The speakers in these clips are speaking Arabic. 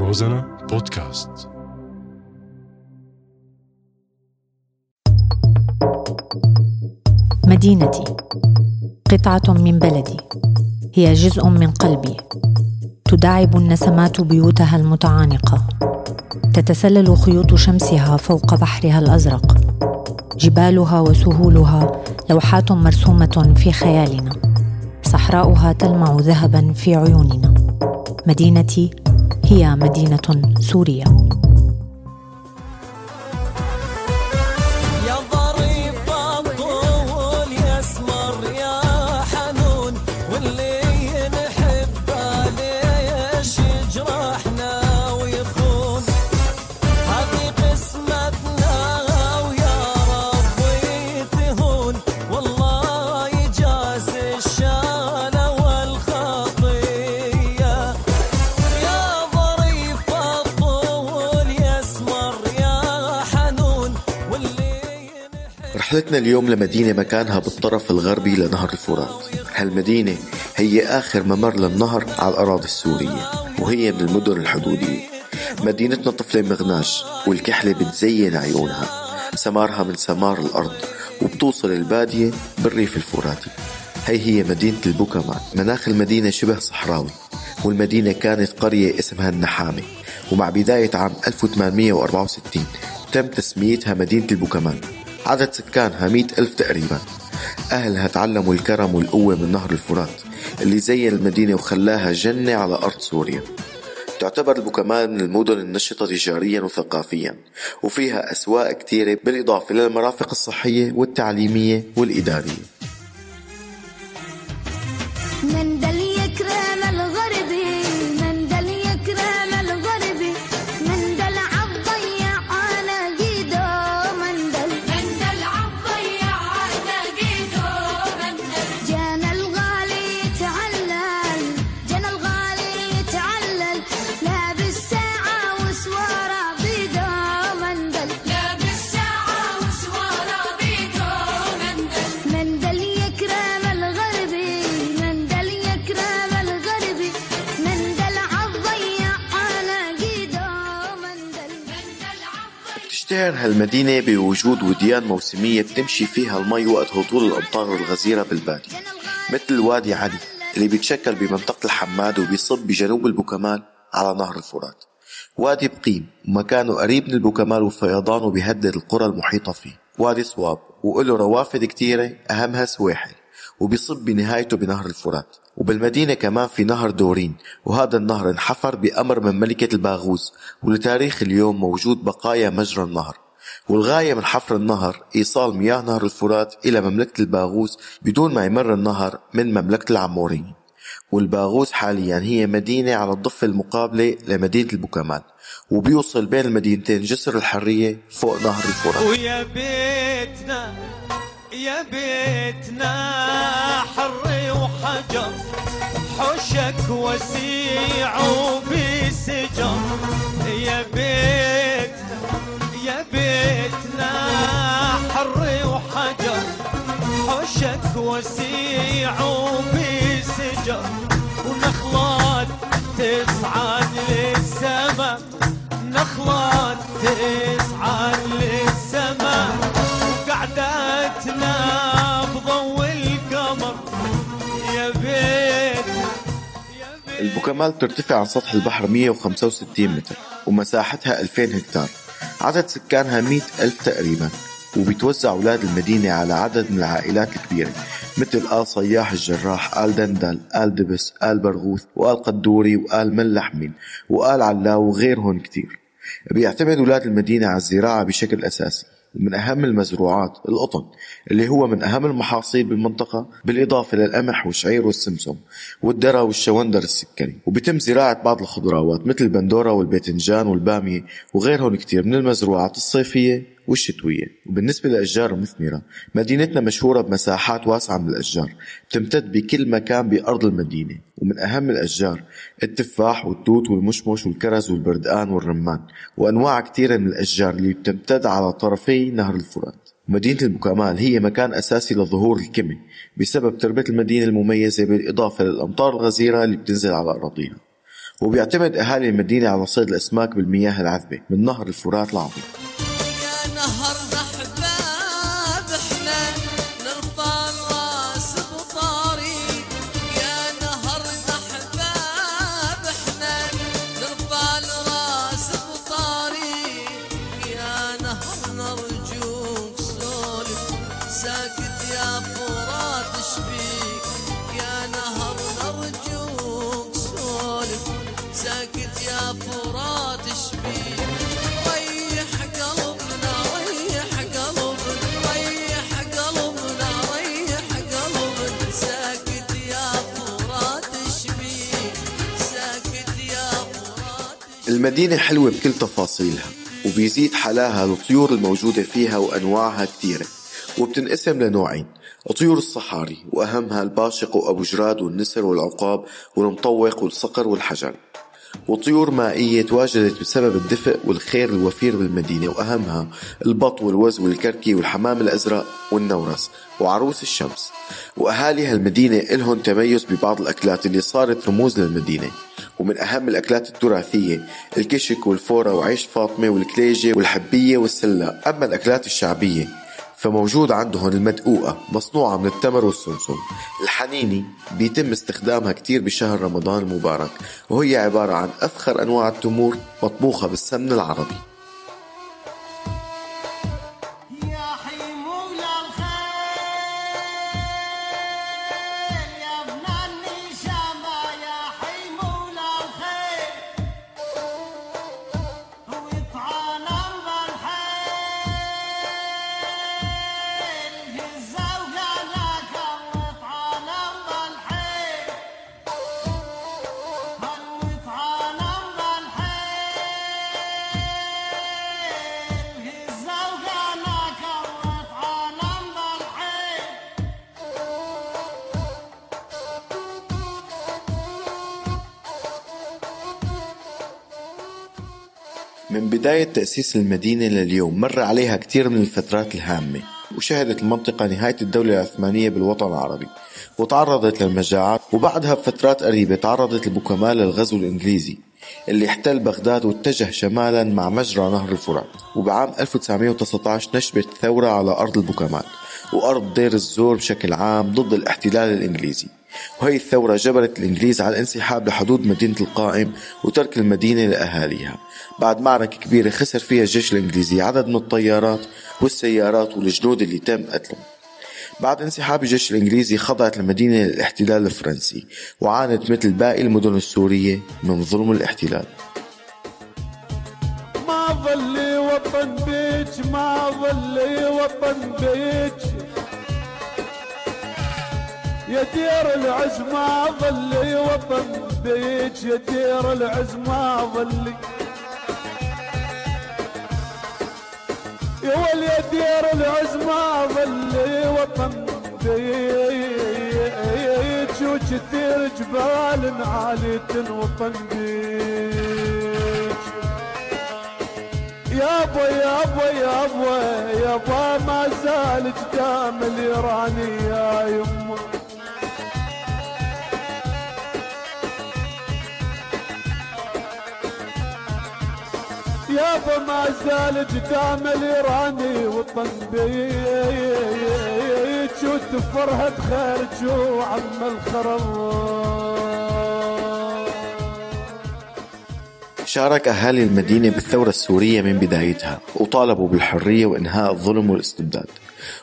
روزانا بودكاست. مدينتي. قطعة من بلدي. هي جزء من قلبي. تداعب النسمات بيوتها المتعانقة. تتسلل خيوط شمسها فوق بحرها الأزرق. جبالها وسهولها لوحات مرسومة في خيالنا. صحراؤها تلمع ذهبا في عيوننا. مدينتي هي مدينة سوريا رحلتنا اليوم لمدينة مكانها بالطرف الغربي لنهر الفرات. هالمدينة هي آخر ممر للنهر على الأراضي السورية وهي من المدن الحدودية. مدينتنا طفلة مغناش والكحلة بتزين عيونها. سمارها من سمار الأرض وبتوصل البادية بالريف الفراتي. هي هي مدينة البوكمان مناخ المدينة شبه صحراوي والمدينة كانت قرية اسمها النحامة ومع بداية عام 1864 تم تسميتها مدينة البوكمان عدد سكانها مئة ألف تقريبا. أهلها تعلموا الكرم والقوة من نهر الفرات اللي زين المدينة وخلاها جنة على أرض سوريا. تعتبر البوكمان من المدن النشطة تجاريا وثقافيا وفيها أسواق كتيرة بالإضافة للمرافق الصحية والتعليمية والإدارية. بتشتهر هالمدينة بوجود وديان موسمية بتمشي فيها المي وقت هطول الأمطار الغزيرة بالبادية. مثل وادي علي اللي بيتشكل بمنطقة الحماد وبيصب بجنوب البوكمال على نهر الفرات. وادي بقيم ومكانه قريب من البوكمال وفيضانه بيهدد القرى المحيطة فيه. وادي صواب وله روافد كتيرة أهمها سواحل. وبيصب بنهايته بنهر الفرات. وبالمدينة كمان في نهر دورين. وهذا النهر انحفر بأمر من ملكة الباغوز. ولتاريخ اليوم موجود بقايا مجرى النهر. والغاية من حفر النهر إيصال مياه نهر الفرات إلى مملكة الباغوز بدون ما يمر النهر من مملكة العموريين والباغوز حاليا هي مدينة على الضفة المقابلة لمدينة البوكمان وبيوصل بين المدينتين جسر الحرية فوق نهر الفرات. ويا بيتنا يا بيتنا. وحجر حشك وسيع وبسجر يا بيتنا يا بيتنا حر وحجر. حشك وسيع وبسجر ونخلات تصعد للسما. نخلات تصعد البوكمال ترتفع عن سطح البحر 165 متر ومساحتها 2000 هكتار. عدد سكانها 100 ألف تقريبا وبيتوزع أولاد المدينة على عدد من العائلات الكبيرة مثل آل صياح الجراح آل دندل آل دبس آل برغوث وآل قدوري وآل ملحمين وآل علاو وغيرهم كتير. بيعتمد أولاد المدينة على الزراعة بشكل أساسي. ومن أهم المزروعات القطن اللي هو من أهم المحاصيل بالمنطقة بالإضافة للقمح والشعير والسمسم والذرة والشوندر السكري. وبتم زراعة بعض الخضروات مثل البندورة والباذنجان والبامية وغيرهم كتير من المزروعات الصيفية. والشتوية وبالنسبة للأشجار المثمرة مدينتنا مشهورة بمساحات واسعة من الأشجار تمتد بكل مكان بأرض المدينة ومن أهم الأشجار التفاح والتوت والمشمش والكرز والبردقان والرمان وأنواع كثيرة من الأشجار اللي بتمتد على طرفي نهر الفرات. مدينة البوكمال هي مكان أساسي لظهور الكمة بسبب تربة المدينة المميزة بالإضافة للأمطار الغزيرة اللي بتنزل على أراضيها. وبيعتمد أهالي المدينة على صيد الأسماك بالمياه العذبة من نهر الفرات العظيم. ساكت يا فرات شبيك يا نهر نرجوك سولف. ساكت يا فرات شبيك ريح ريح ريح ريح ساكت يا فرات ساكت يا فرات المدينة حلوة بكل تفاصيلها وبيزيد حلاها الطيور الموجودة فيها وأنواعها كثيرة. وبتنقسم لنوعين طيور الصحاري وأهمها الباشق وأبو جراد والنسر والعقاب والمطوق والصقر والحجر. وطيور مائية تواجدت بسبب الدفء والخير الوفير بالمدينة وأهمها البط والوز والكركي والحمام الأزرق والنورس وعروس الشمس. وأهالي هالمدينة إلهم تميز ببعض الأكلات اللي صارت رموز للمدينة. ومن أهم الأكلات التراثية الكشك والفورة وعيش فاطمة والكليجة والحبية والسلاق أما الأكلات الشعبية فموجود عندهم المدقوقة مصنوعة من التمر والسمسم. الحنيني بيتم استخدامها كتير بشهر رمضان المبارك وهي عبارة عن أفخر أنواع التمور مطبوخة بالسمن العربي. من بداية تأسيس المدينة لليوم مر عليها كثير من الفترات الهامة وشهدت المنطقة نهاية الدولة العثمانية بالوطن العربي وتعرضت للمجاعات وبعدها بفترات قريبة تعرضت البوكمال للغزو الإنجليزي اللي احتل بغداد واتجه شمالا مع مجرى نهر الفرات وبعام 1919 نشبت ثورة على أرض البوكمال وأرض دير الزور بشكل عام ضد الاحتلال الإنجليزي. وهي الثورة جبرت الإنجليز على الانسحاب لحدود مدينة القائم وترك المدينة لأهاليها. بعد معركة كبيرة خسر فيها الجيش الإنجليزي عدد من الطيارات والسيارات والجنود اللي تم قتلهم. بعد انسحاب الجيش الإنجليزي خضعت المدينة للاحتلال الفرنسي وعانت مثل باقي المدن السورية من ظلم الاحتلال. ما ظلي وطن بيك ما ظلي وطن بيك. يا دير العز ما ظلي وطن بيك يا دير العز ما ظلي يا يا دير العز ما ظلي وطن بيك وكثير جبال عالية وطن بيك يابا يابا يابا يابا ما زال قدام الايراني يا يمه ما زال قدام الإيراني وطن بيك وتفرهد خارج وعم الخراب شارك أهالي المدينة بالثورة السورية من بدايتها وطالبوا بالحرية وإنهاء الظلم والاستبداد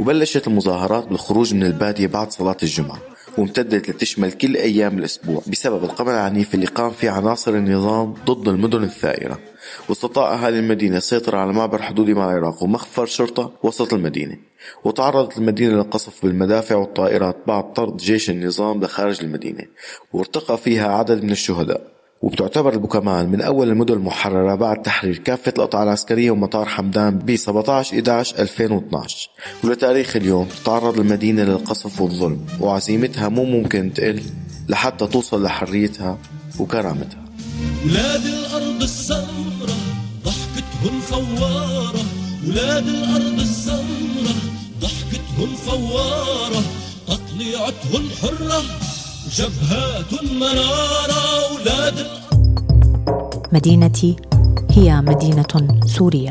وبلشت المظاهرات بالخروج من البادية بعد صلاة الجمعة. وامتدت لتشمل كل أيام الأسبوع بسبب القمع العنيف اللي قام فيه عناصر النظام ضد المدن الثائرة. واستطاع أهالي المدينة السيطرة على معبر حدودي مع العراق ومخفر شرطة وسط المدينة. وتعرضت المدينة للقصف بالمدافع والطائرات بعد طرد جيش النظام لخارج المدينة. وارتقى فيها عدد من الشهداء. وبتعتبر البوكمان من أول المدن المحررة بعد تحرير كافة القطاع العسكرية ومطار حمدان ب 17 11 2012 ولتاريخ اليوم تتعرض المدينة للقصف والظلم وعزيمتها مو ممكن تقل لحتى توصل لحريتها وكرامتها. ولاد الأرض السمرة ضحكتهم فوارة. ولاد الأرض السمرة ضحكتهم فوارة. أطلعتهم حرة. جبهات منارة أولاد. مدينتي هي مدينة سورية.